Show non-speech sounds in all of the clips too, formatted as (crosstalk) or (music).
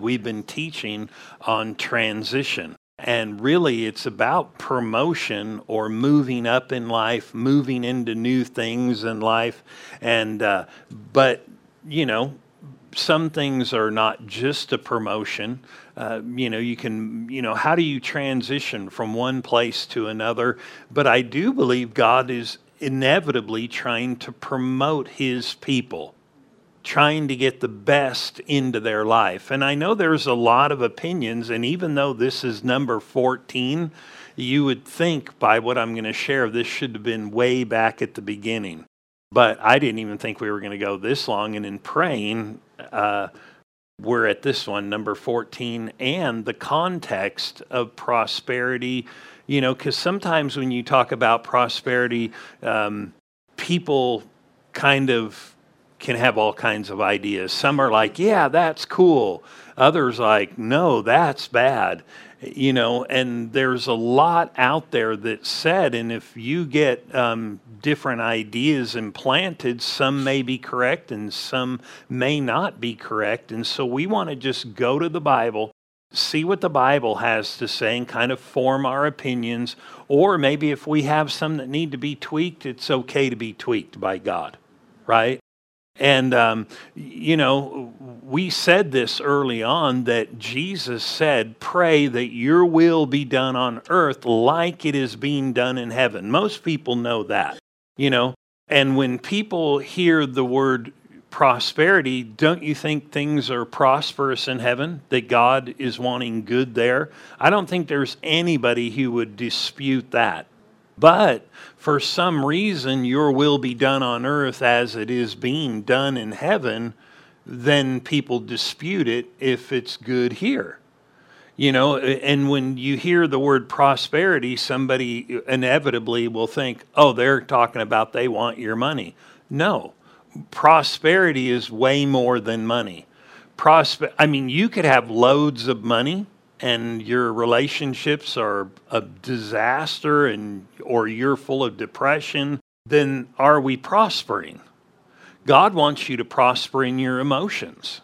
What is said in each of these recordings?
we've been teaching on transition. And really, it's about promotion or moving up in life, moving into new things in life. And, uh, but, you know, some things are not just a promotion. Uh, you know, you can, you know, how do you transition from one place to another? But I do believe God is inevitably trying to promote his people trying to get the best into their life. And I know there's a lot of opinions, and even though this is number 14, you would think by what I'm going to share, this should have been way back at the beginning. But I didn't even think we were going to go this long. And in praying, uh, we're at this one, number 14, and the context of prosperity. You know, because sometimes when you talk about prosperity, um, people kind of can have all kinds of ideas. Some are like, yeah, that's cool. Others like, no, that's bad. You know, and there's a lot out there that's said, and if you get um, different ideas implanted, some may be correct and some may not be correct. And so we want to just go to the Bible, see what the Bible has to say, and kind of form our opinions. Or maybe if we have some that need to be tweaked, it's okay to be tweaked by God, right? And, um, you know, we said this early on that Jesus said, Pray that your will be done on earth like it is being done in heaven. Most people know that, you know. And when people hear the word prosperity, don't you think things are prosperous in heaven? That God is wanting good there? I don't think there's anybody who would dispute that. But for some reason, your will be done on earth as it is being done in heaven, then people dispute it if it's good here. You know, and when you hear the word prosperity, somebody inevitably will think, oh, they're talking about they want your money. No, prosperity is way more than money. Prosper- I mean, you could have loads of money and your relationships are a disaster and or you're full of depression, then are we prospering? God wants you to prosper in your emotions.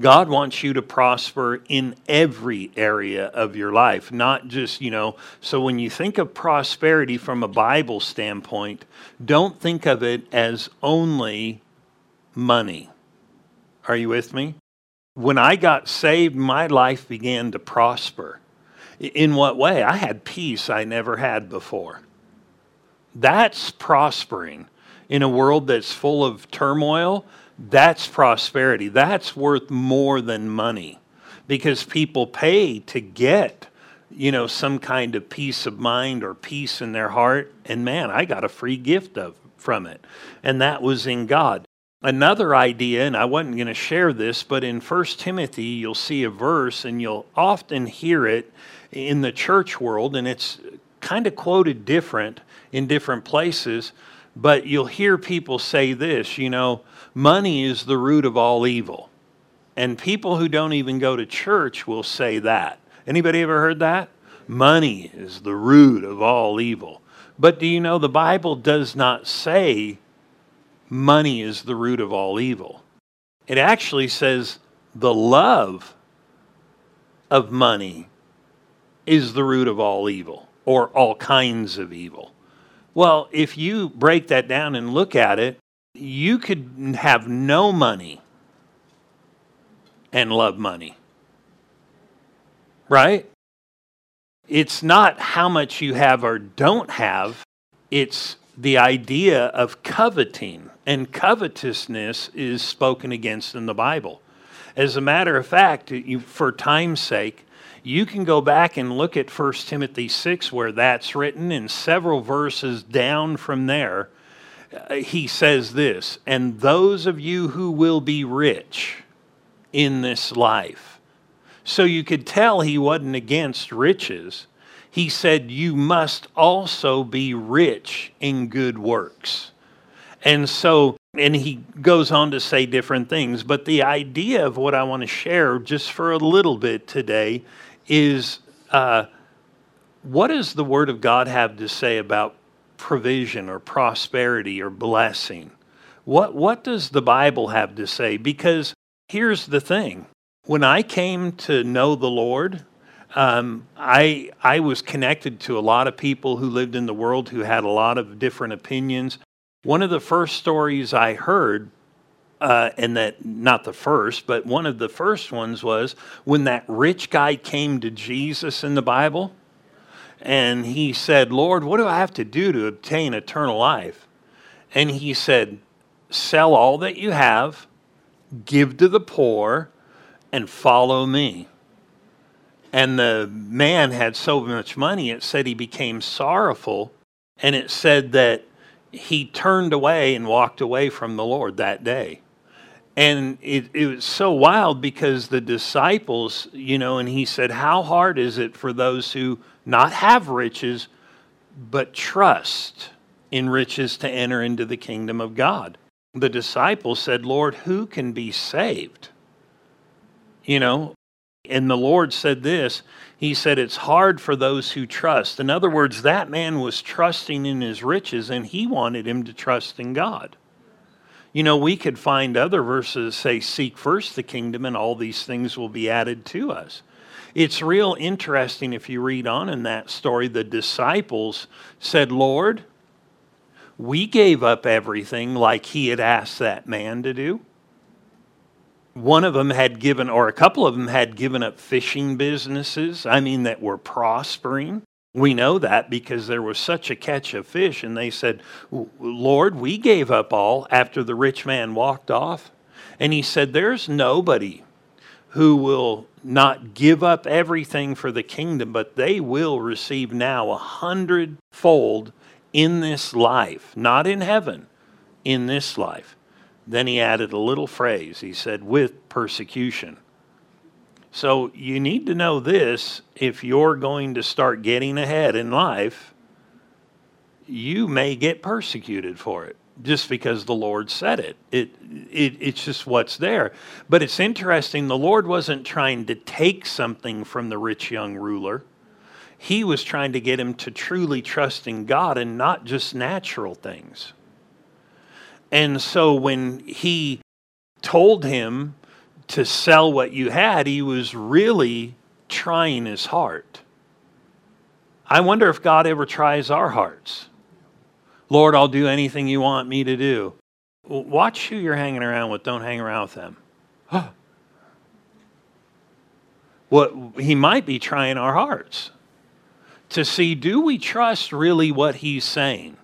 God wants you to prosper in every area of your life, not just, you know. So when you think of prosperity from a Bible standpoint, don't think of it as only money. Are you with me? When I got saved, my life began to prosper. In what way? I had peace I never had before. That's prospering. In a world that's full of turmoil, that's prosperity. That's worth more than money because people pay to get you know some kind of peace of mind or peace in their heart and man i got a free gift of from it and that was in god Another idea, and I wasn't going to share this, but in 1 Timothy, you'll see a verse and you'll often hear it in the church world, and it's kind of quoted different in different places, but you'll hear people say this you know, money is the root of all evil. And people who don't even go to church will say that. Anybody ever heard that? Money is the root of all evil. But do you know the Bible does not say money is the root of all evil. It actually says the love of money is the root of all evil or all kinds of evil. Well, if you break that down and look at it, you could have no money and love money. Right? It's not how much you have or don't have, it's the idea of coveting and covetousness is spoken against in the Bible. As a matter of fact, you, for time's sake, you can go back and look at 1 Timothy 6 where that's written, and several verses down from there, uh, he says this And those of you who will be rich in this life. So you could tell he wasn't against riches. He said, You must also be rich in good works. And so, and he goes on to say different things, but the idea of what I want to share just for a little bit today is uh, what does the Word of God have to say about provision or prosperity or blessing? What, what does the Bible have to say? Because here's the thing when I came to know the Lord, um, I I was connected to a lot of people who lived in the world who had a lot of different opinions. One of the first stories I heard, uh, and that not the first, but one of the first ones was when that rich guy came to Jesus in the Bible, and he said, "Lord, what do I have to do to obtain eternal life?" And he said, "Sell all that you have, give to the poor, and follow me." And the man had so much money, it said he became sorrowful. And it said that he turned away and walked away from the Lord that day. And it, it was so wild because the disciples, you know, and he said, How hard is it for those who not have riches, but trust in riches to enter into the kingdom of God? The disciples said, Lord, who can be saved? You know, and the Lord said this He said, It's hard for those who trust. In other words, that man was trusting in his riches and he wanted him to trust in God. You know, we could find other verses say, Seek first the kingdom and all these things will be added to us. It's real interesting if you read on in that story. The disciples said, Lord, we gave up everything like he had asked that man to do one of them had given, or a couple of them had given up fishing businesses, I mean, that were prospering. We know that because there was such a catch of fish, and they said, Lord, we gave up all after the rich man walked off. And he said, There's nobody who will not give up everything for the kingdom, but they will receive now a hundredfold in this life, not in heaven, in this life. Then he added a little phrase. He said, with persecution. So you need to know this if you're going to start getting ahead in life, you may get persecuted for it just because the Lord said it. It, it. It's just what's there. But it's interesting, the Lord wasn't trying to take something from the rich young ruler. He was trying to get him to truly trust in God and not just natural things. And so when he told him to sell what you had, he was really trying his heart. I wonder if God ever tries our hearts. Lord, I'll do anything you want me to do. Watch who you're hanging around with. Don't hang around with them. (gasps) what he might be trying our hearts to see do we trust really what he's saying?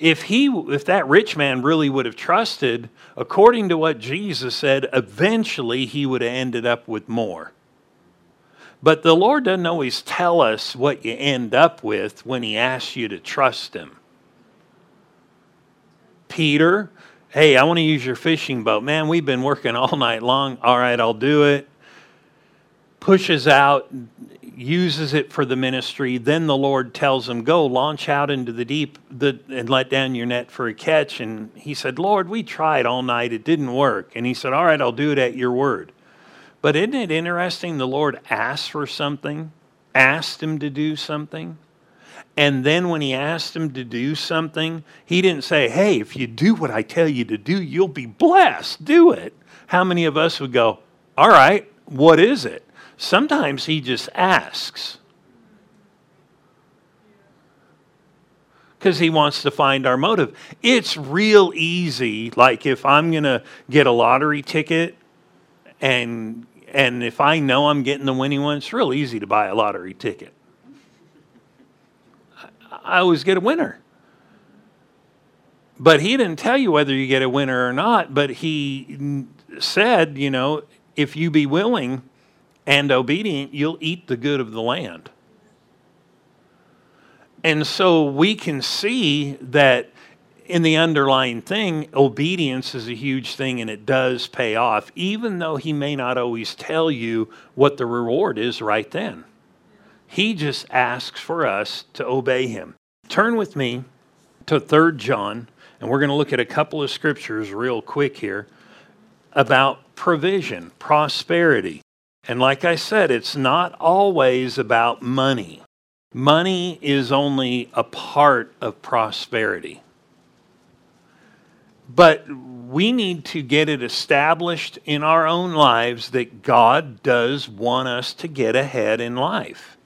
If he if that rich man really would have trusted according to what jesus said eventually he would have ended up with more. But the lord doesn't always tell us what you end up with when he asks you to trust him. Peter hey i want to use your fishing boat. Man we've been working all night long. All right i'll do it. Pushes out uses it for the ministry. Then the Lord tells him, Go launch out into the deep and let down your net for a catch. And he said, Lord, we tried all night. It didn't work. And he said, All right, I'll do it at your word. But isn't it interesting? The Lord asked for something, asked him to do something. And then when he asked him to do something, he didn't say, Hey, if you do what I tell you to do, you'll be blessed. Do it. How many of us would go, All right, what is it? Sometimes he just asks because he wants to find our motive. It's real easy. Like if I'm going to get a lottery ticket and and if I know I'm getting the winning one, it's real easy to buy a lottery ticket. I always get a winner. But he didn't tell you whether you get a winner or not, but he said, you know, if you be willing, and obedient, you'll eat the good of the land. And so we can see that in the underlying thing, obedience is a huge thing and it does pay off, even though he may not always tell you what the reward is right then. He just asks for us to obey him. Turn with me to 3 John, and we're going to look at a couple of scriptures real quick here about provision, prosperity. And like I said, it's not always about money. Money is only a part of prosperity. But we need to get it established in our own lives that God does want us to get ahead in life.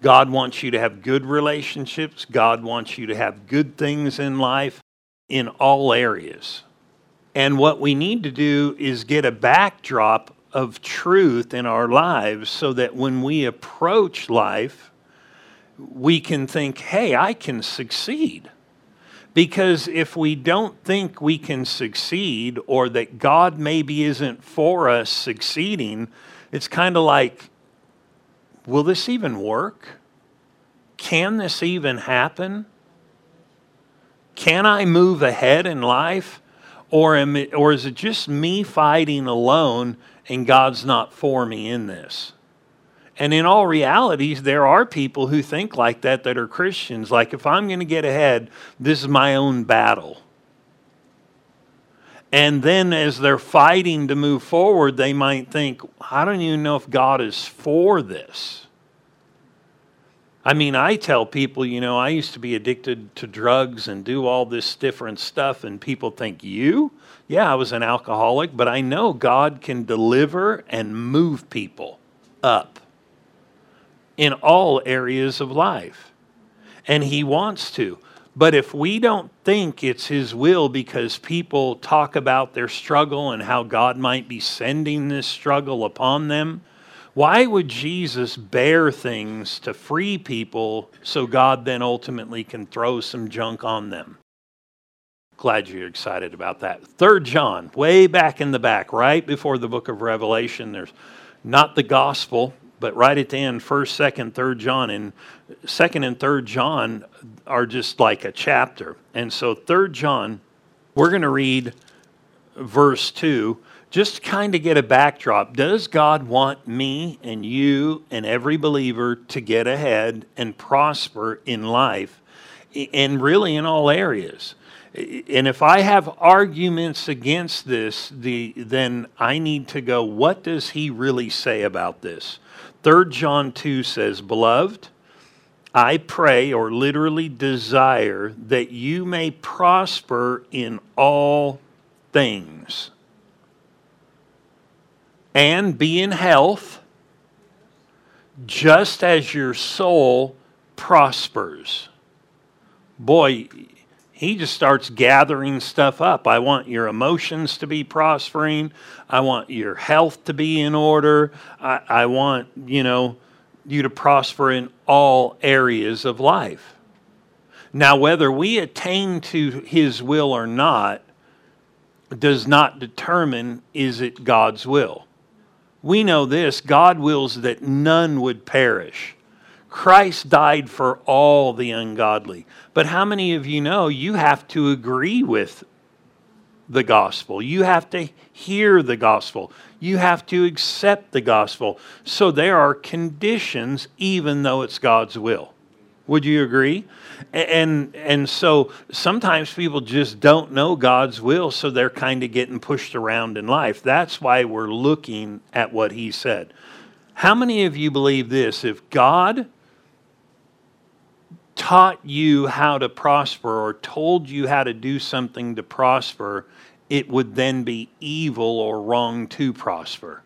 God wants you to have good relationships. God wants you to have good things in life in all areas. And what we need to do is get a backdrop of truth in our lives so that when we approach life, we can think, hey, I can succeed. Because if we don't think we can succeed or that God maybe isn't for us succeeding, it's kind of like, will this even work? Can this even happen? Can I move ahead in life? Or, am it, or is it just me fighting alone and God's not for me in this? And in all realities, there are people who think like that that are Christians. Like, if I'm going to get ahead, this is my own battle. And then as they're fighting to move forward, they might think, I don't even know if God is for this. I mean, I tell people, you know, I used to be addicted to drugs and do all this different stuff, and people think, You? Yeah, I was an alcoholic, but I know God can deliver and move people up in all areas of life. And He wants to. But if we don't think it's His will because people talk about their struggle and how God might be sending this struggle upon them, why would Jesus bear things to free people so God then ultimately can throw some junk on them? Glad you're excited about that. Third John, way back in the back, right before the book of Revelation, there's not the gospel, but right at the end, first, second, third John, and second and third John are just like a chapter. And so, third John, we're going to read verse two, just kind of get a backdrop. Does God want me and you and every believer to get ahead and prosper in life, and really in all areas? and if I have arguments against this, the, then I need to go, what does he really say about this? 3 John 2 says, Beloved, I pray or literally desire that you may prosper in all things and be in health just as your soul prospers. Boy, he just starts gathering stuff up. I want your emotions to be prospering. I want your health to be in order. I, I want, you know, you to prosper in all areas of life. Now, whether we attain to his will or not does not determine is it God's will. We know this God wills that none would perish. Christ died for all the ungodly. But how many of you know you have to agree with the gospel? You have to hear the gospel. You have to accept the gospel. So there are conditions, even though it's God's will. Would you agree? And and so sometimes people just don't know God's will, so they're kind of getting pushed around in life. That's why we're looking at what he said. How many of you believe this? If God taught you how to prosper or told you how to do something to prosper, it would then be evil or wrong to prosper.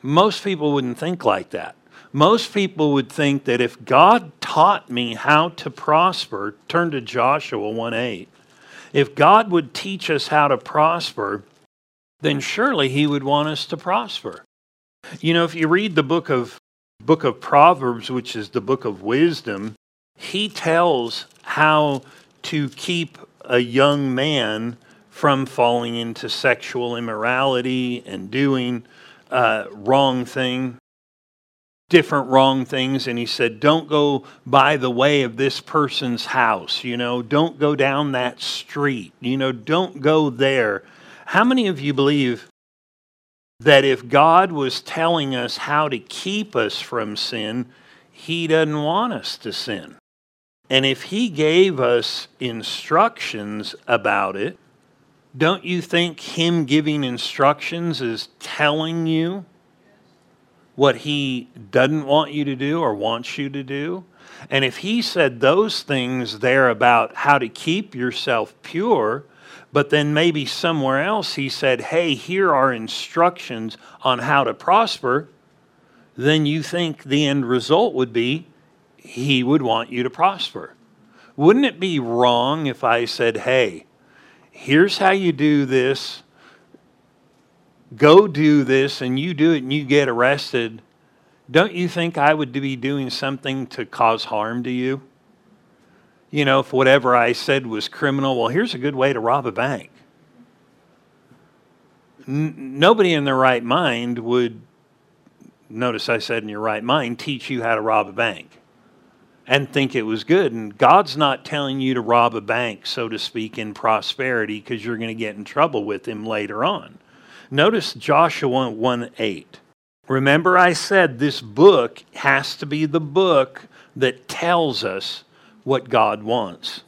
Most people wouldn't think like that. Most people would think that if God taught me how to prosper, turn to Joshua 1 8. If God would teach us how to prosper, then surely He would want us to prosper. You know, if you read the book of book of Proverbs, which is the book of wisdom, he tells how to keep a young man from falling into sexual immorality and doing uh, wrong thing different wrong things and he said don't go by the way of this person's house you know? Don't go down that street you know? Don't go there. How many of you believe that if God was telling us how to keep us from sin, He doesn't want us to sin. And if He gave us instructions about it, don't you think Him giving instructions is telling you what He doesn't want you to do or wants you to do? And if he said those things there about how to keep yourself pure, but then maybe somewhere else he said, hey, here are instructions on how to prosper, then you think the end result would be he would want you to prosper. Wouldn't it be wrong if I said, hey, here's how you do this, go do this, and you do it and you get arrested? Don't you think I would be doing something to cause harm to you? You know, if whatever I said was criminal, well, here's a good way to rob a bank. N- nobody in their right mind would, notice I said in your right mind, teach you how to rob a bank and think it was good. And God's not telling you to rob a bank, so to speak, in prosperity because you're going to get in trouble with Him later on. Notice Joshua 1 8. Remember, I said this book has to be the book that tells us what God wants.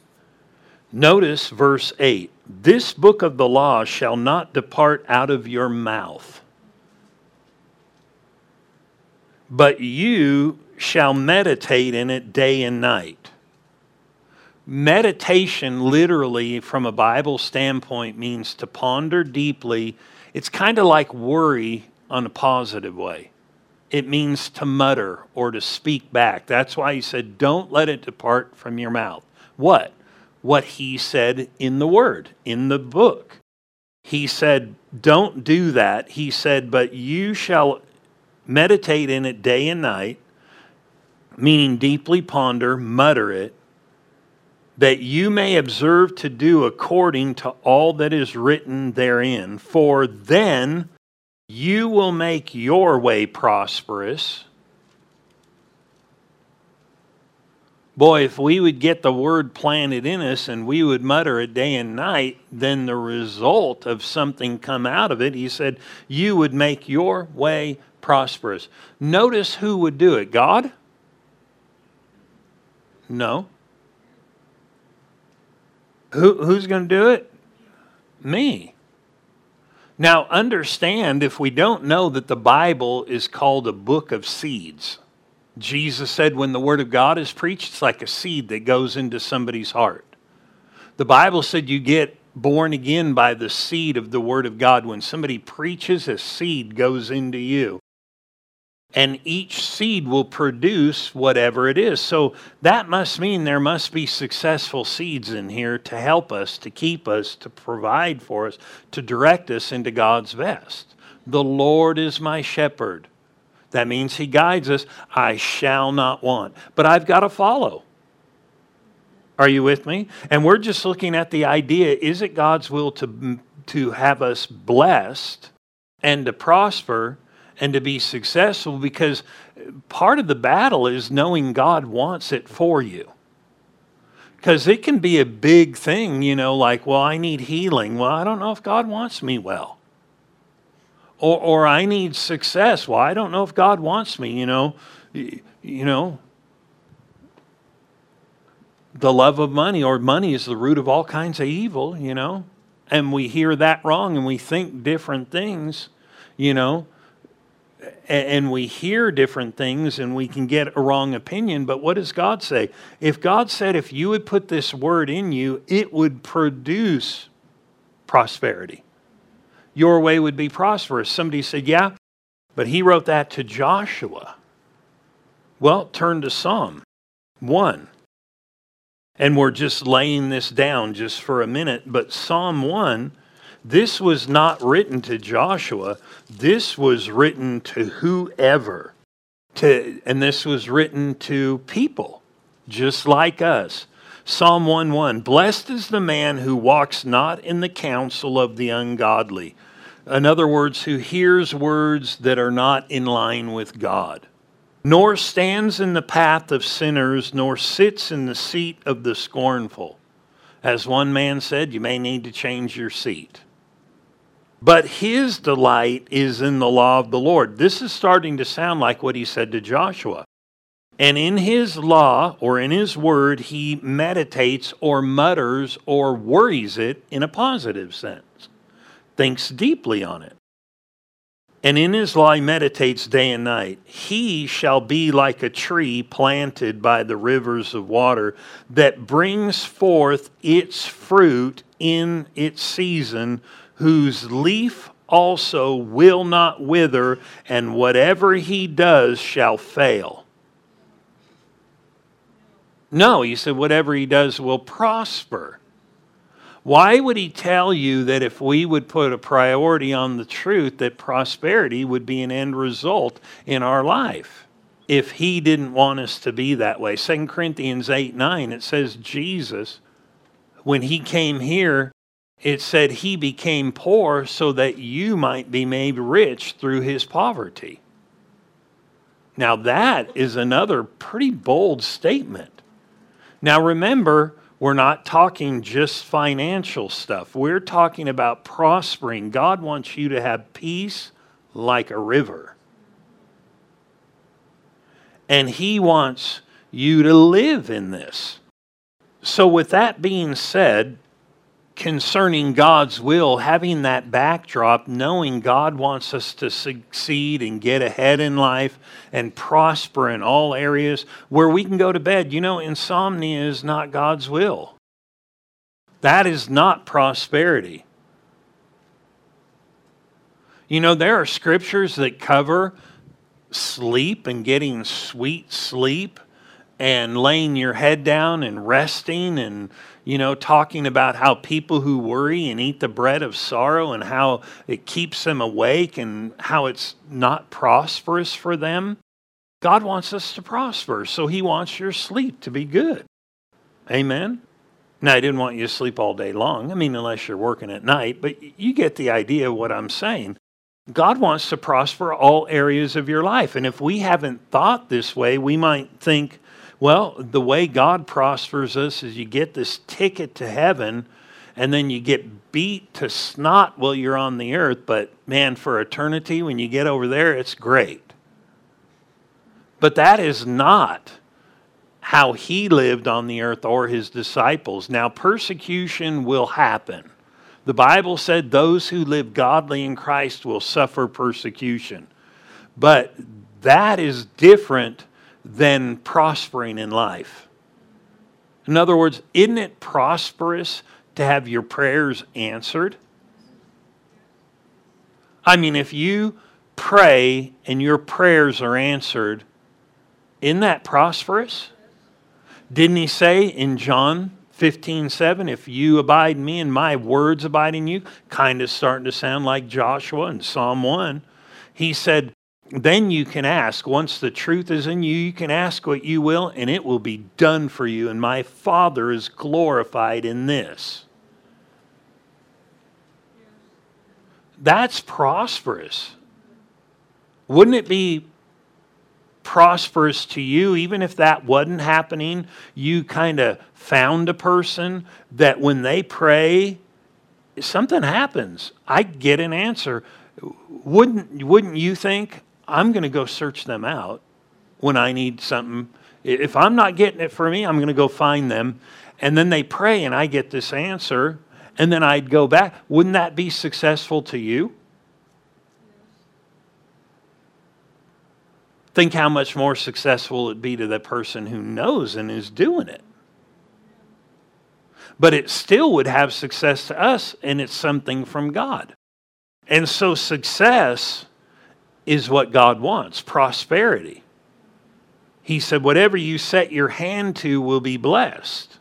Notice verse 8 This book of the law shall not depart out of your mouth, but you shall meditate in it day and night. Meditation, literally, from a Bible standpoint, means to ponder deeply. It's kind of like worry on a positive way. It means to mutter or to speak back. That's why he said, Don't let it depart from your mouth. What? What he said in the Word, in the book. He said, Don't do that. He said, But you shall meditate in it day and night meaning deeply ponder, mutter it, that you may observe to do according to all that is written therein. For then you will make your way prosperous. Boy, if we would get the word planted in us and we would mutter it day and night, then the result of something come out of it, he said, you would make your way prosperous. Notice who would do it God? No. Who, who's going to do it? Me. Now, understand if we don't know that the Bible is called a book of seeds. Jesus said when the Word of God is preached, it's like a seed that goes into somebody's heart. The Bible said you get born again by the seed of the Word of God. When somebody preaches, a seed goes into you and each seed will produce whatever it is. So that must mean there must be successful seeds in here to help us, to keep us, to provide for us, to direct us into God's best. The Lord is my shepherd. That means He guides us. I shall not want. But I've got to follow. Are you with me? And we're just looking at the idea is it God's will to, to have us blessed and to prosper? And to be successful because part of the battle is knowing God wants it for you. Because it can be a big thing, you know, like, well, I need healing. Well, I don't know if God wants me well. Or, or I need success. Well, I don't know if God wants me, you know. You know, the love of money or money is the root of all kinds of evil, you know. And we hear that wrong and we think different things, you know and we hear different things and we can get a wrong opinion. But what does God say? If God said, if you would put this word in you, it would produce prosperity. Your way would be prosperous. Somebody said, yeah, but he wrote that to Joshua. Well, turn to Psalm 1. And we're just laying this down just for a minute, but Psalm 1 this was not written to Joshua. This was written to whoever. To, and this was written to people just like us. Psalm 1 1 Blessed is the man who walks not in the counsel of the ungodly. In other words, who hears words that are not in line with God, nor stands in the path of sinners, nor sits in the seat of the scornful. As one man said, you may need to change your seat. But his delight is in the law of the Lord. This is starting to sound like what he said to Joshua. And in his law or in his word, he meditates or mutters or worries it in a positive sense, thinks deeply on it. and in his law he meditates day and night. He shall be like a tree planted by the rivers of water that brings forth its fruit in its season, whose leaf also will not wither, and whatever he does shall fail. No, he said, whatever he does will prosper. Why would he tell you that if we would put a priority on the truth, that prosperity would be an end result in our life? If he didn't want us to be that way. 2 Corinthians 8 9, it says Jesus, when he came here, it said he became poor so that you might be made rich through his poverty. Now, that is another pretty bold statement. Now, remember, we're not talking just financial stuff. We're talking about prospering. God wants you to have peace like a river. And He wants you to live in this. So, with that being said, concerning God's will, having that backdrop, knowing God wants us to succeed and get ahead in life and prosper in all areas where we can go to bed. You know, insomnia is not God's will, that is not prosperity. You know, there are scriptures that cover sleep and getting sweet sleep and laying your head down and resting and you know, talking about how people who worry and eat the bread of sorrow and how it keeps them awake and how it's not prosperous for them. God wants us to prosper, so He wants your sleep to be good. Amen? Now, I didn't want you to sleep all day long. I mean, unless you're working at night, but you get the idea of what I'm saying. God wants to prosper all areas of your life. And if we haven't thought this way, we might think, well, the way God prospers us is you get this ticket to heaven and then you get beat to snot while you're on the earth. But man, for eternity, when you get over there, it's great. But that is not how he lived on the earth or his disciples. Now, persecution will happen. The Bible said those who live godly in Christ will suffer persecution. But that is different than prospering in life. In other words, isn't it prosperous to have your prayers answered? I mean, if you pray and your prayers are answered, isn't that prosperous? Didn't he say in John 15, 7, if you abide in me and my words abide in you, kind of starting to sound like Joshua in Psalm 1. He said, then you can ask. Once the truth is in you, you can ask what you will, and it will be done for you. And my Father is glorified in this. That's prosperous. Wouldn't it be prosperous to you, even if that wasn't happening? You kind of found a person that when they pray, something happens. I get an answer. Wouldn't, wouldn't you think, I'm going to go search them out when I need something. If I'm not getting it for me, I'm going to go find them. And then they pray and I get this answer. And then I'd go back. Wouldn't that be successful to you? Think how much more successful it'd be to the person who knows and is doing it. But it still would have success to us, and it's something from God. And so, success is what God wants prosperity. He said, Whatever you set your hand to will be blessed.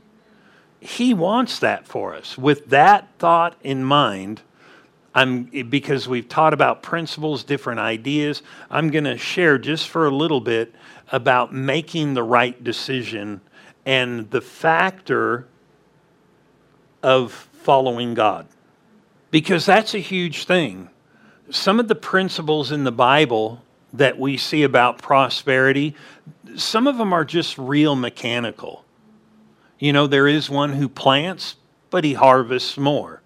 He wants that for us. With that thought in mind, I'm, because we've taught about principles, different ideas, I'm going to share just for a little bit about making the right decision and the factor of following God. Because that's a huge thing some of the principles in the Bible that we see about prosperity, some of them are just real mechanical. You know, there is one who plants, but he harvests more.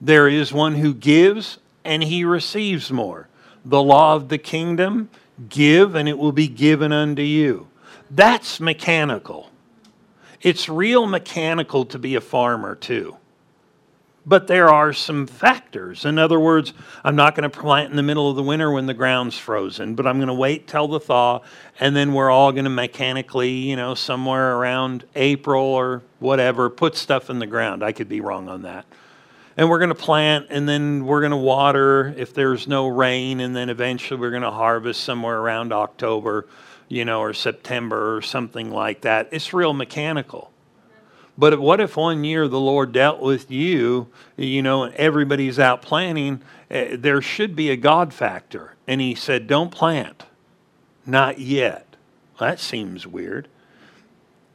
There is one who gives, and he receives more. The law of the kingdom give, and it will be given unto you. That's mechanical. It's real mechanical to be a farmer, too. But there are some factors. In other words, I'm not going to plant in the middle of the winter when the ground's frozen, but I'm going to wait till the thaw, and then we're all going to mechanically, you know, somewhere around April or whatever, put stuff in the ground. I could be wrong on that. And we're going to plant, and then we're going to water if there's no rain, and then eventually we're going to harvest somewhere around October, you know, or September or something like that. It's real mechanical. But what if one year the Lord dealt with you, you know, and everybody's out planting? Uh, there should be a God factor. And He said, Don't plant. Not yet. Well, that seems weird.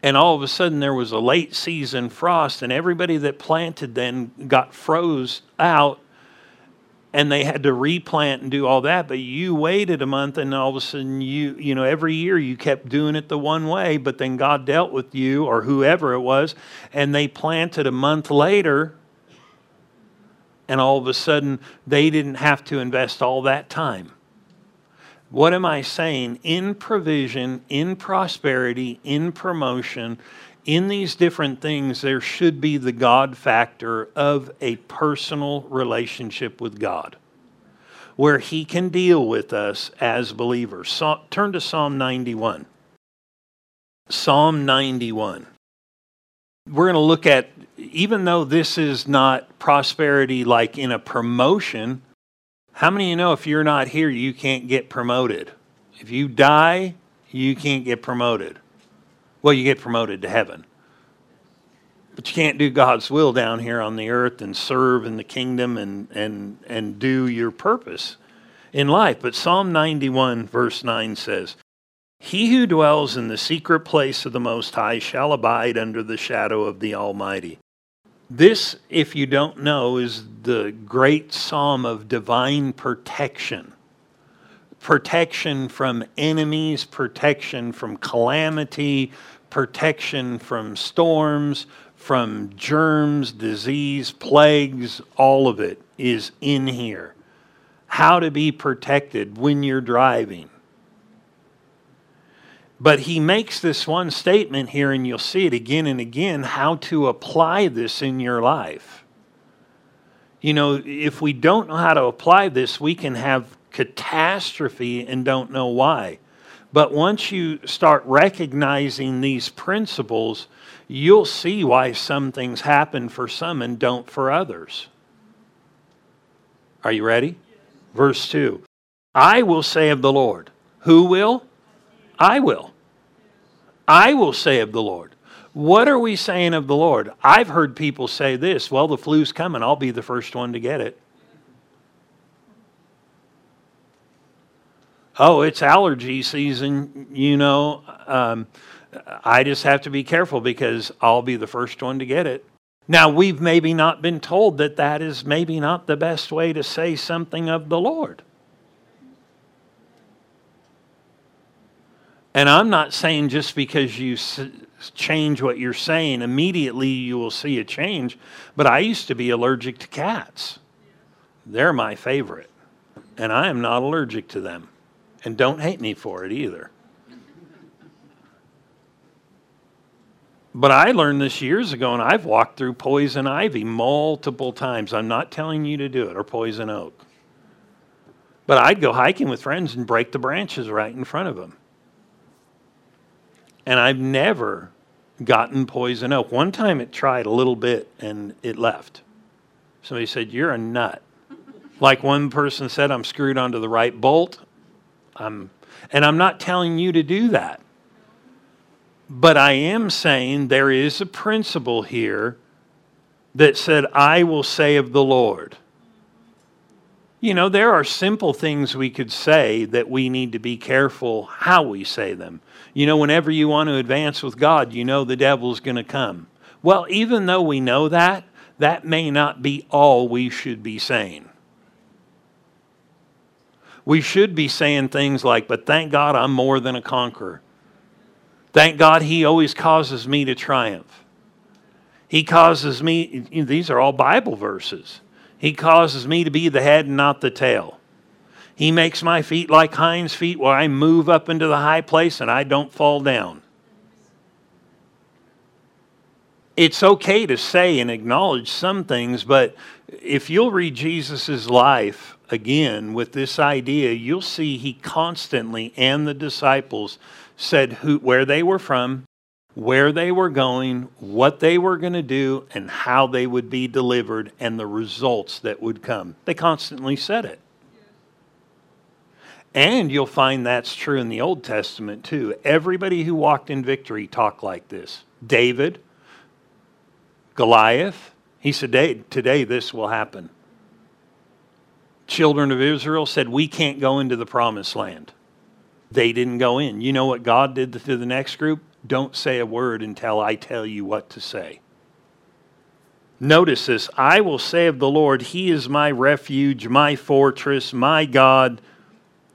And all of a sudden there was a late season frost, and everybody that planted then got froze out and they had to replant and do all that but you waited a month and all of a sudden you you know every year you kept doing it the one way but then god dealt with you or whoever it was and they planted a month later and all of a sudden they didn't have to invest all that time. What am i saying? In provision in prosperity in promotion in these different things, there should be the God factor of a personal relationship with God where He can deal with us as believers. So, turn to Psalm 91. Psalm 91. We're going to look at, even though this is not prosperity like in a promotion, how many of you know if you're not here, you can't get promoted? If you die, you can't get promoted. Well, you get promoted to heaven. But you can't do God's will down here on the earth and serve in the kingdom and, and, and do your purpose in life. But Psalm 91, verse 9 says, He who dwells in the secret place of the Most High shall abide under the shadow of the Almighty. This, if you don't know, is the great psalm of divine protection protection from enemies, protection from calamity, protection from storms, from germs, disease, plagues, all of it is in here. How to be protected when you're driving. But he makes this one statement here, and you'll see it again and again how to apply this in your life. You know, if we don't know how to apply this, we can have catastrophe and don't know why. But once you start recognizing these principles, you'll see why some things happen for some and don't for others. Are you ready? Verse 2 I will say of the Lord. Who will? I will. I will say of the Lord. What are we saying of the Lord? I've heard people say this well, the flu's coming, I'll be the first one to get it. Oh, it's allergy season, you know, um, I just have to be careful because I'll be the first one to get it. Now, we've maybe not been told that that is maybe not the best way to say something of the Lord. And I'm not saying just because you change what you're saying, immediately you will see a change. But I used to be allergic to cats. They're my favorite. And I am not allergic to them. And don't hate me for it either. But I learned this years ago, and I've walked through poison ivy multiple times. I'm not telling you to do it, or poison oak. But I'd go hiking with friends and break the branches right in front of them. And I've never gotten poison oak. One time it tried a little bit and it left. Somebody said, You're a nut. Like one person said, I'm screwed onto the right bolt. I'm, and I'm not telling you to do that. But I am saying there is a principle here that said, I will say of the Lord. You know, there are simple things we could say that we need to be careful how we say them. You know, whenever you want to advance with God, you know the devil's going to come. Well, even though we know that, that may not be all we should be saying we should be saying things like, But thank God I'm more than a conqueror. Thank God He always causes me to triumph. He causes me, these are all Bible verses. He causes me to be the head and not the tail. He makes my feet like hinds' feet where I move up into the high place and I don't fall down. it's okay to say and acknowledge some things, but if you'll read Jesus' life again with this idea, you'll see he constantly and the disciples said who, where they were from, where they were going, what they were going to do, and how they would be delivered, and the results that would come. They constantly said it. And you'll find that's true in the Old Testament too. Everybody who walked in victory talked like this. David, Goliath, he said, Today this will happen. Children of Israel said, We can't go into the promised land. They didn't go in. You know what God did to the next group? Don't say a word until I tell you what to say. Notice this I will say of the Lord, He is my refuge, my fortress, my God.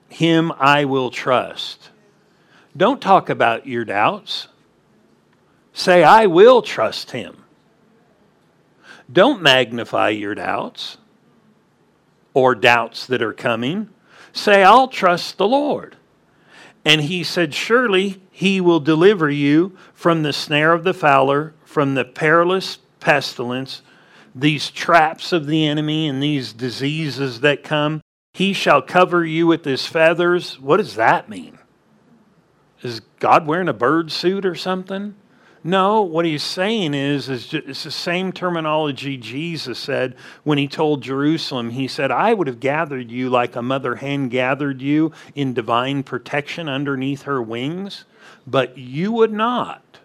Him I will trust. Don't talk about your doubts. Say, I will trust Him. Don't magnify your doubts or doubts that are coming. Say, I'll trust the Lord. And he said, Surely he will deliver you from the snare of the fowler, from the perilous pestilence, these traps of the enemy, and these diseases that come. He shall cover you with his feathers. What does that mean? Is God wearing a bird suit or something? No, what he's saying is, is it's the same terminology Jesus said when he told Jerusalem. He said, I would have gathered you like a mother hen gathered you in divine protection underneath her wings, but you would not.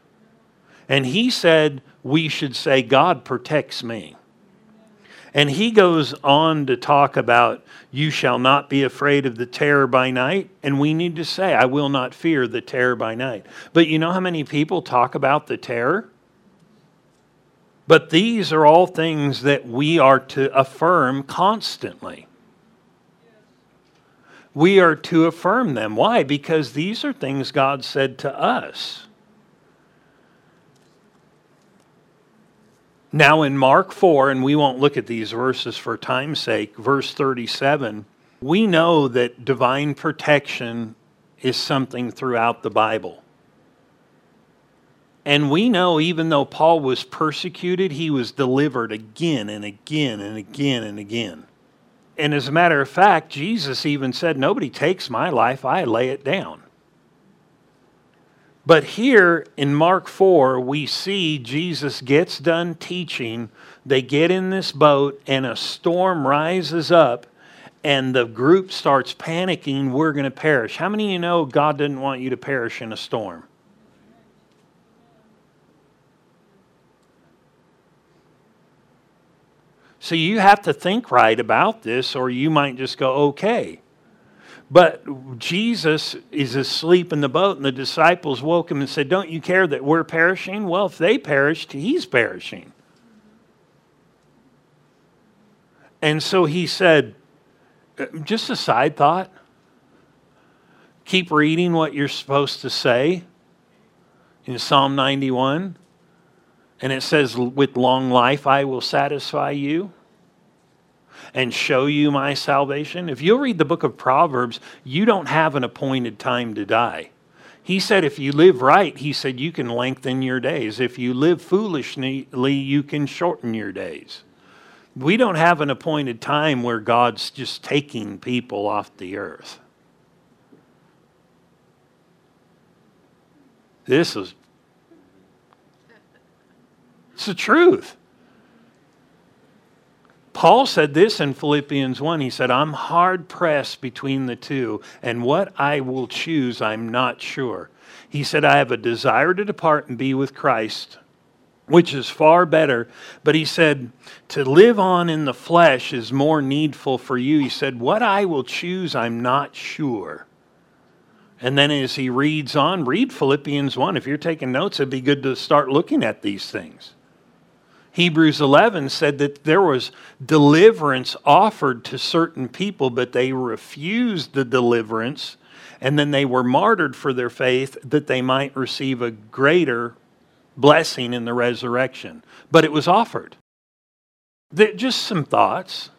And he said, we should say, God protects me. And he goes on to talk about, You shall not be afraid of the terror by night. And we need to say, I will not fear the terror by night. But you know how many people talk about the terror? But these are all things that we are to affirm constantly. We are to affirm them. Why? Because these are things God said to us. Now, in Mark 4, and we won't look at these verses for time's sake, verse 37, we know that divine protection is something throughout the Bible. And we know even though Paul was persecuted, he was delivered again and again and again and again. And as a matter of fact, Jesus even said, Nobody takes my life, I lay it down. But here in Mark 4, we see Jesus gets done teaching. They get in this boat, and a storm rises up, and the group starts panicking. We're going to perish. How many of you know God didn't want you to perish in a storm? So you have to think right about this, or you might just go, okay. But Jesus is asleep in the boat, and the disciples woke him and said, Don't you care that we're perishing? Well, if they perished, he's perishing. And so he said, uh, Just a side thought. Keep reading what you're supposed to say in Psalm 91. And it says, With long life I will satisfy you and show you my salvation. If you'll read the book of Proverbs, you don't have an appointed time to die. He said, if you live right, he said, you can lengthen your days. If you live foolishly, you can shorten your days. We don't have an appointed time where God's just taking people off the earth. This is it's the truth. Paul said this in Philippians 1. He said, I'm hard pressed between the two, and what I will choose, I'm not sure. He said, I have a desire to depart and be with Christ, which is far better. But he said, to live on in the flesh is more needful for you. He said, What I will choose, I'm not sure. And then as he reads on, read Philippians 1. If you're taking notes, it'd be good to start looking at these things. Hebrews 11 said that there was deliverance offered to certain people, but they refused the deliverance, and then they were martyred for their faith that they might receive a greater blessing in the resurrection. But it was offered. Just some thoughts.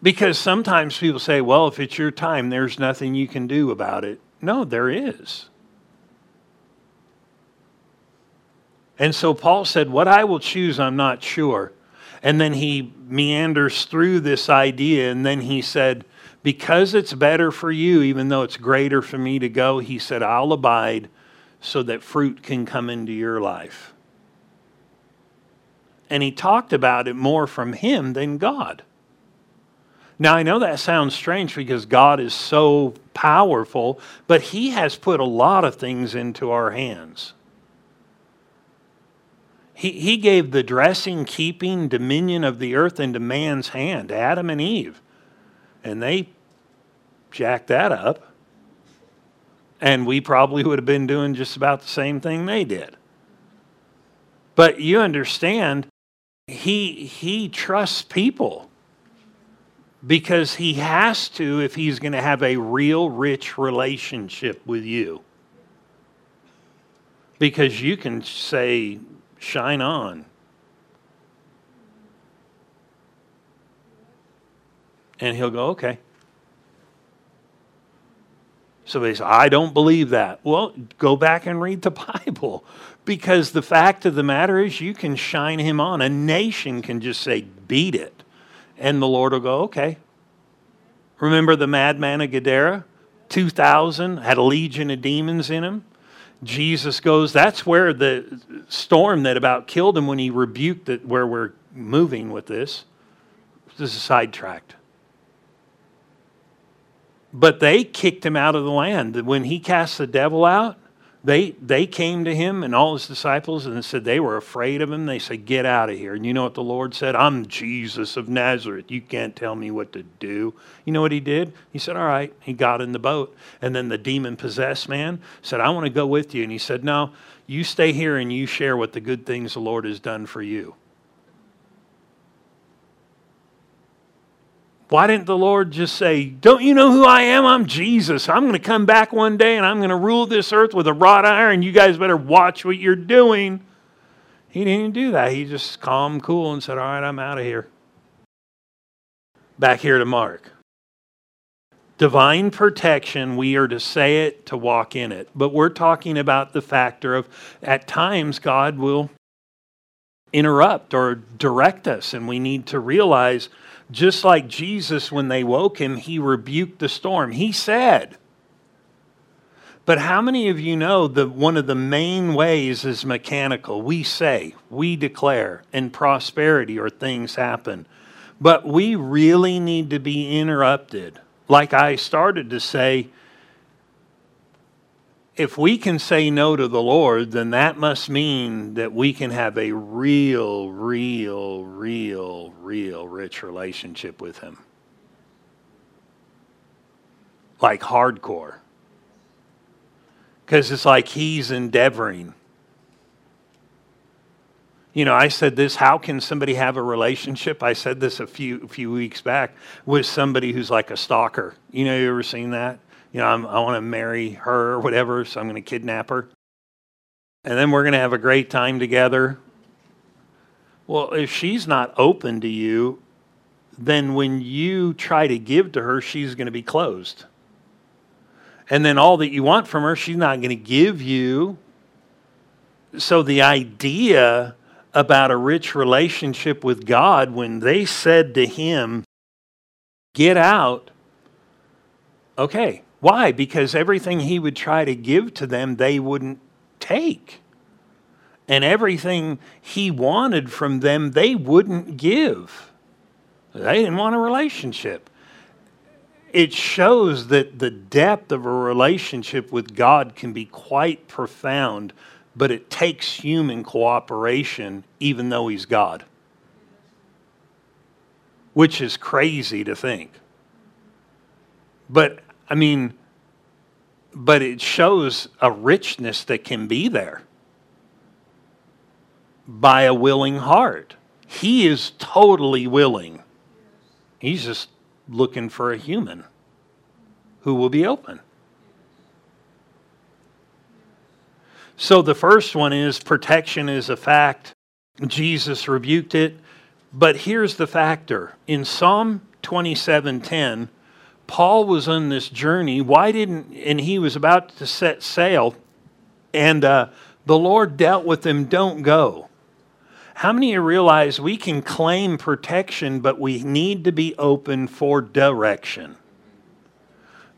Because sometimes people say, well, if it's your time, there's nothing you can do about it. No, there is. And so Paul said, What I will choose, I'm not sure. And then he meanders through this idea, and then he said, Because it's better for you, even though it's greater for me to go, he said, I'll abide so that fruit can come into your life. And he talked about it more from him than God. Now, I know that sounds strange because God is so powerful, but He has put a lot of things into our hands. He, he gave the dressing, keeping, dominion of the earth into man's hand, Adam and Eve. And they jacked that up. And we probably would have been doing just about the same thing they did. But you understand, he, he trusts people because he has to if he's going to have a real rich relationship with you. Because you can say, shine on. And he'll go, okay. So they say, I don't believe that. Well, go back and read the (laughs) Bible. Because the fact of the matter is, you can shine him on. A nation can just say, beat it. And the Lord will go, okay. Remember the madman of Gadara? 2,000, had a legion of demons in him. Jesus goes, that's where the storm that about killed him when he rebuked it, where we're moving with this. This is sidetracked. But they kicked him out of the land. When he cast the devil out, they, they came to him and all his disciples and said they were afraid of him. They said, Get out of here. And you know what the Lord said? I'm Jesus of Nazareth. You can't tell me what to do. You know what he did? He said, All right. He got in the boat. And then the demon possessed man said, I want to go with you. And he said, No, you stay here and you share what the good things the Lord has done for you. Why didn't the Lord just say, Don't you know who I am? I'm Jesus. I'm going to come back one day and I'm going to rule this earth with a wrought iron. You guys better watch what you're doing. He didn't do that. He just calm, cool, and said, All right, I'm out of here. Back here to Mark. Divine protection, we are to say it, to walk in it. But we're talking about the factor of at times God will interrupt or direct us, and we need to realize just like Jesus, when they woke him, he rebuked the storm. He said, but how many of you know that one of the main ways is mechanical? We say, we declare, and prosperity or things happen. But we really need to be interrupted. Like I started to say, if we can say no to the Lord, then that must mean that we can have a real, real, real, real rich relationship with Him. Like hardcore. Because it's like He's endeavoring. You know, I said this how can somebody have a relationship? I said this a few, few weeks back with somebody who's like a stalker. You know, you ever seen that? You know, I'm, i want to marry her or whatever, so I'm going to kidnap her. And then we're going to have a great time together. Well, if she's not open to you, then when you try to give to her, she's going to be closed. And then all that you want from her, she's not going to give you. So the idea about a rich relationship with God, when they said to him, Get out, okay, why? Because everything he would try to give to them, they wouldn't take. And everything he wanted from them, they wouldn't give. They didn't want a relationship. It shows that the depth of a relationship with God can be quite profound, but it takes human cooperation, even though he's God. Which is crazy to think. But I mean, but it shows a richness that can be there by a willing heart. He is totally willing. He's just looking for a human who will be open. So the first one is protection is a fact. Jesus rebuked it. But here's the factor. In Psalm 27:10, Paul was on this journey. Why didn't, and he was about to set sail, and uh, The Lord dealt with him, don't go. How many of you realize we can claim protection, but we need to be open for direction?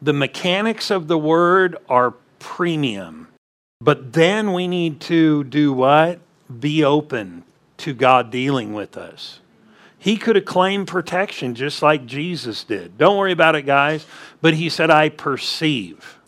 The mechanics of the word are premium, but then we need to do what? Be open to God dealing with us. He could have claimed protection just like Jesus did. Don't worry about it, guys. But he said, I perceive.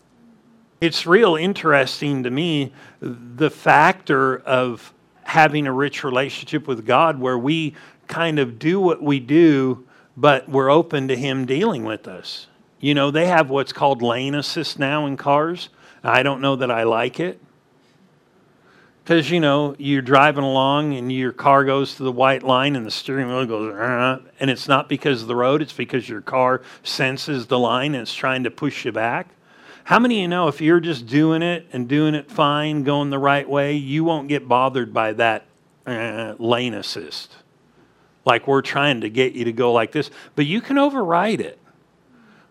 It's real interesting to me the factor of having a rich relationship with God where we kind of do what we do, but we're open to Him dealing with us. You know, they have what's called lane assist now in cars. I don't know that I like it because you know you're driving along and your car goes to the white line and the steering wheel goes and it's not because of the road it's because your car senses the line and it's trying to push you back. How many of you know if you're just doing it and doing it fine going the right way you won't get bothered by that uh, lane assist? Like we're trying to get you to go like this but you can override it.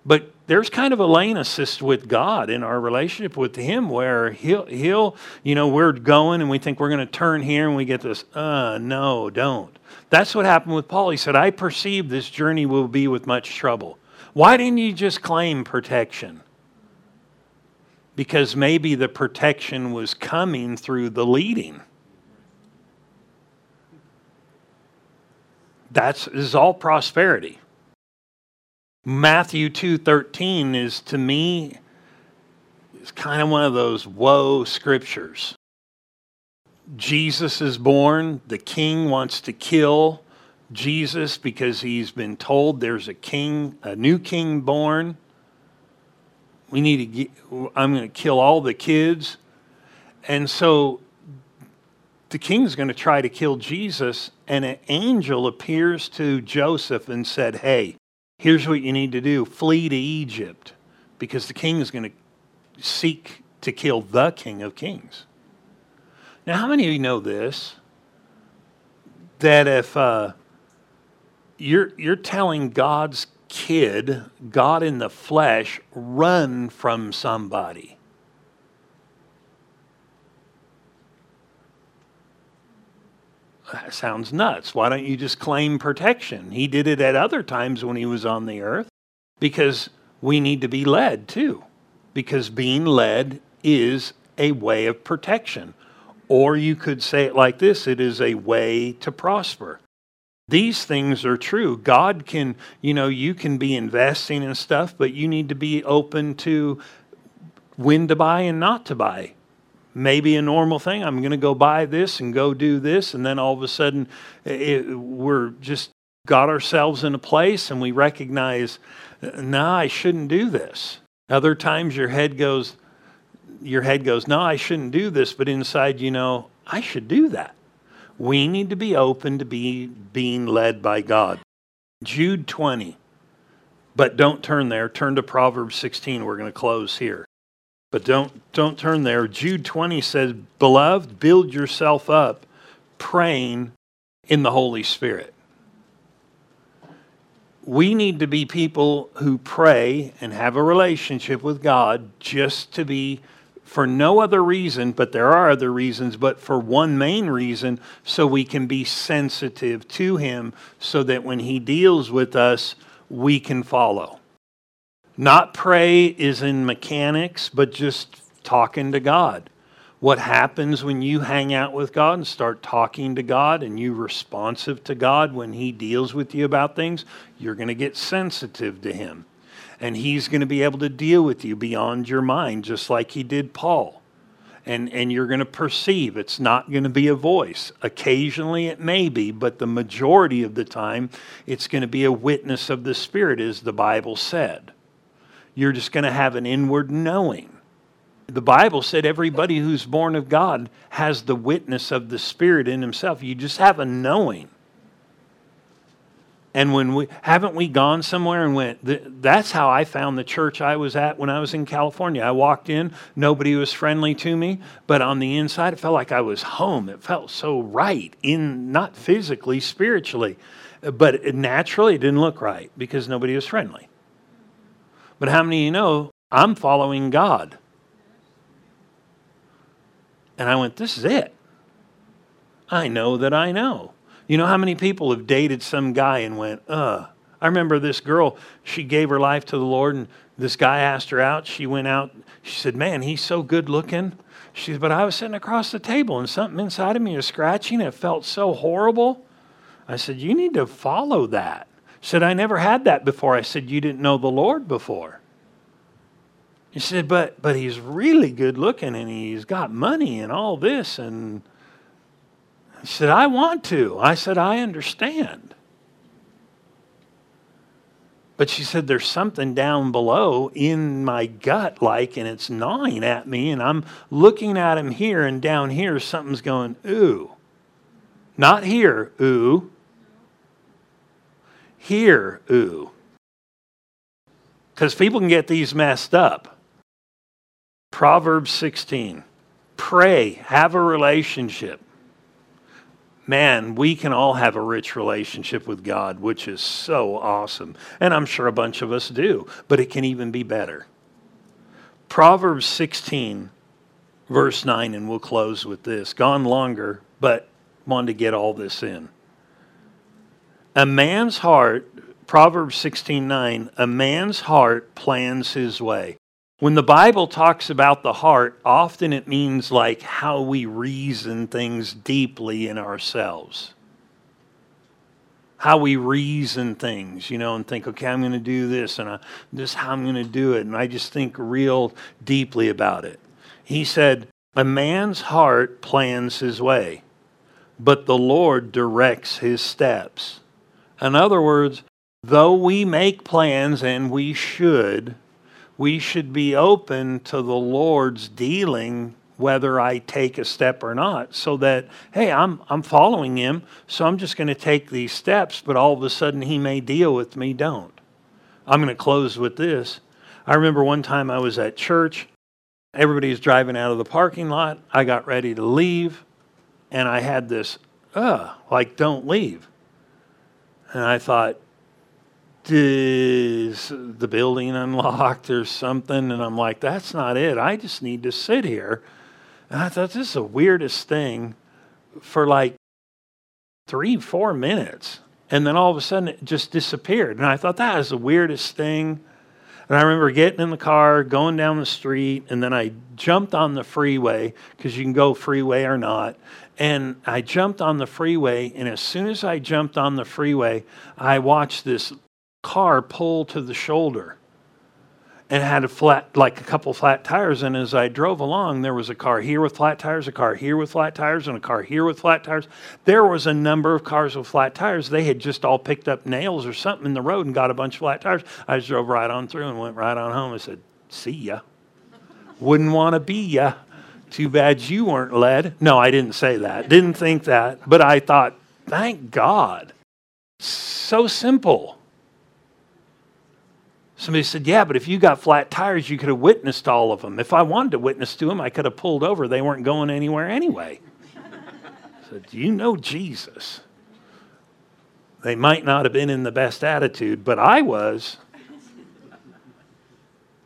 But there's kind of a lane assist with God in our relationship with Him where He'll, he'll you know, we're going and we think we're going to turn here and we get this, uh, no, don't. That's what happened with Paul. He said, I perceive this journey will be with much trouble. Why didn't you just claim protection? Because maybe the protection was coming through the leading. That's is all prosperity. Matthew 2:13 is to me is kind of one of those woe scriptures. Jesus is born, the king wants to kill Jesus because he's been told there's a king, a new king born. We need to get, I'm going to kill all the kids. And so the king's going to try to kill Jesus and an angel appears to Joseph and said, "Hey, Here's what you need to do flee to Egypt because the king is going to seek to kill the king of kings. Now, how many of you know this? That if uh, you're, you're telling God's kid, God in the flesh, run from somebody. Sounds nuts. Why don't you just claim protection? He did it at other times when he was on the earth because we need to be led too. Because being led is a way of protection. Or you could say it like this it is a way to prosper. These things are true. God can, you know, you can be investing in stuff, but you need to be open to when to buy and not to buy maybe a normal thing. I'm going to go buy this and go do this. And then all of a sudden, it, we're just got ourselves in a place and we recognize, no, I shouldn't do this. Other times your head goes, your head goes, no, I shouldn't do this. But inside, you know, I should do that. We need to be open to be being led by God. Jude 20. But don't turn there. Turn to Proverbs 16. We're going to close here. But don't don't turn there. Jude 20 says, "Beloved, build yourself up praying in the Holy Spirit." We need to be people who pray and have a relationship with God just to be for no other reason, but there are other reasons, but for one main reason, so we can be sensitive to Him so that when He deals with us, we can follow. Not pray is in mechanics, but just talking to God. What happens when you hang out with God and start talking to God and you responsive to God when he deals with you about things, you're going to get sensitive to him. And he's going to be able to deal with you beyond your mind just like he did Paul. And and you're going to perceive it's not going to be a voice. Occasionally it may be, but the majority of the time it's going to be a witness of the spirit as the Bible said. You're just going to have an inward knowing. The Bible said everybody who's born of God has the witness of the Spirit in himself. You just have a knowing. And when we haven't we gone somewhere and went, that's how I found the church I was at when I was in California. I walked in, nobody was friendly to me, but on the inside it felt like I was home. It felt so right in not physically, spiritually, but naturally it didn't look right because nobody was friendly. But how many of you know I'm following God? And I went, This is it. I know that I know. You know how many people have dated some guy and went, uh. I remember this girl, she gave her life to the Lord, and this guy asked her out. She went out. She said, Man, he's so good looking. She said, But I was sitting across the table, and something inside of me was scratching. It felt so horrible. I said, You need to follow that. Said, I never had that before. I said, You didn't know the Lord before. He said, But but he's really good looking and he's got money and all this. And he said, I want to. I said, I understand. But she said, There's something down below in my gut, like, and it's gnawing at me. And I'm looking at him here, and down here, something's going, Ooh. Not here, ooh. Here, ooh. Because people can get these messed up. Proverbs 16 pray, have a relationship man, we can all have a rich relationship with God, which is so awesome. And I'm sure a bunch of us do, but it can even be better. Proverbs 16, verse 9, and we'll close with this. Gone longer, but wanted to get all this in. A man's heart, Proverbs 16, 9, a man's heart plans his way. When the Bible talks about the heart, often it means like how we reason things deeply in ourselves. How we reason things, you know, and think, okay, I'm going to do this, and I, this is how I'm going to do it. And I just think real deeply about it. He said, A man's heart plans his way, but the Lord directs his steps. In other words, though we make plans, and we should, we should be open to the Lord's dealing whether I take a step or not so that hey I'm I'm following him so I'm just going to take these steps but all of a sudden he may deal with me don't. I'm going to close with this. I remember one time I was at church everybody's driving out of the parking lot I got ready to leave and I had this uh like don't leave and I thought is the building unlocked or something? And I'm like, that's not it. I just need to sit here. And I thought, this is the weirdest thing for like three, four minutes. And then all of a sudden it just disappeared. And I thought, that is the weirdest thing. And I remember getting in the car, going down the street, and then I jumped on the freeway because you can go freeway or not. And I jumped on the freeway, and as soon as I jumped on the freeway, I watched this car pull to the shoulder and had a flat, like a couple flat tires. And as I drove along, there was a car here with flat tires, a car here with flat tires, and a car here with flat tires. There was a number of cars with flat tires. They had just all picked up nails or something in the road and got a bunch of flat tires. I just drove right on through and went right on home. I said, See ya. Wouldn't want to be ya. Too bad you weren't led. No, I didn't say that. Didn't think that. But I thought, thank God. So simple. Somebody said, Yeah, but if you got flat tires, you could have witnessed all of them. If I wanted to witness to them, I could have pulled over. They weren't going anywhere anyway. I said, Do you know Jesus? They might not have been in the best attitude, but I was.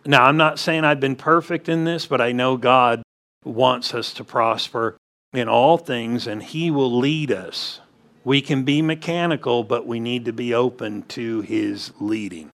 Now, I'm not saying I've been perfect in this, but I know God wants us to prosper in all things, and He will lead us. We can be mechanical, but we need to be open to His leading.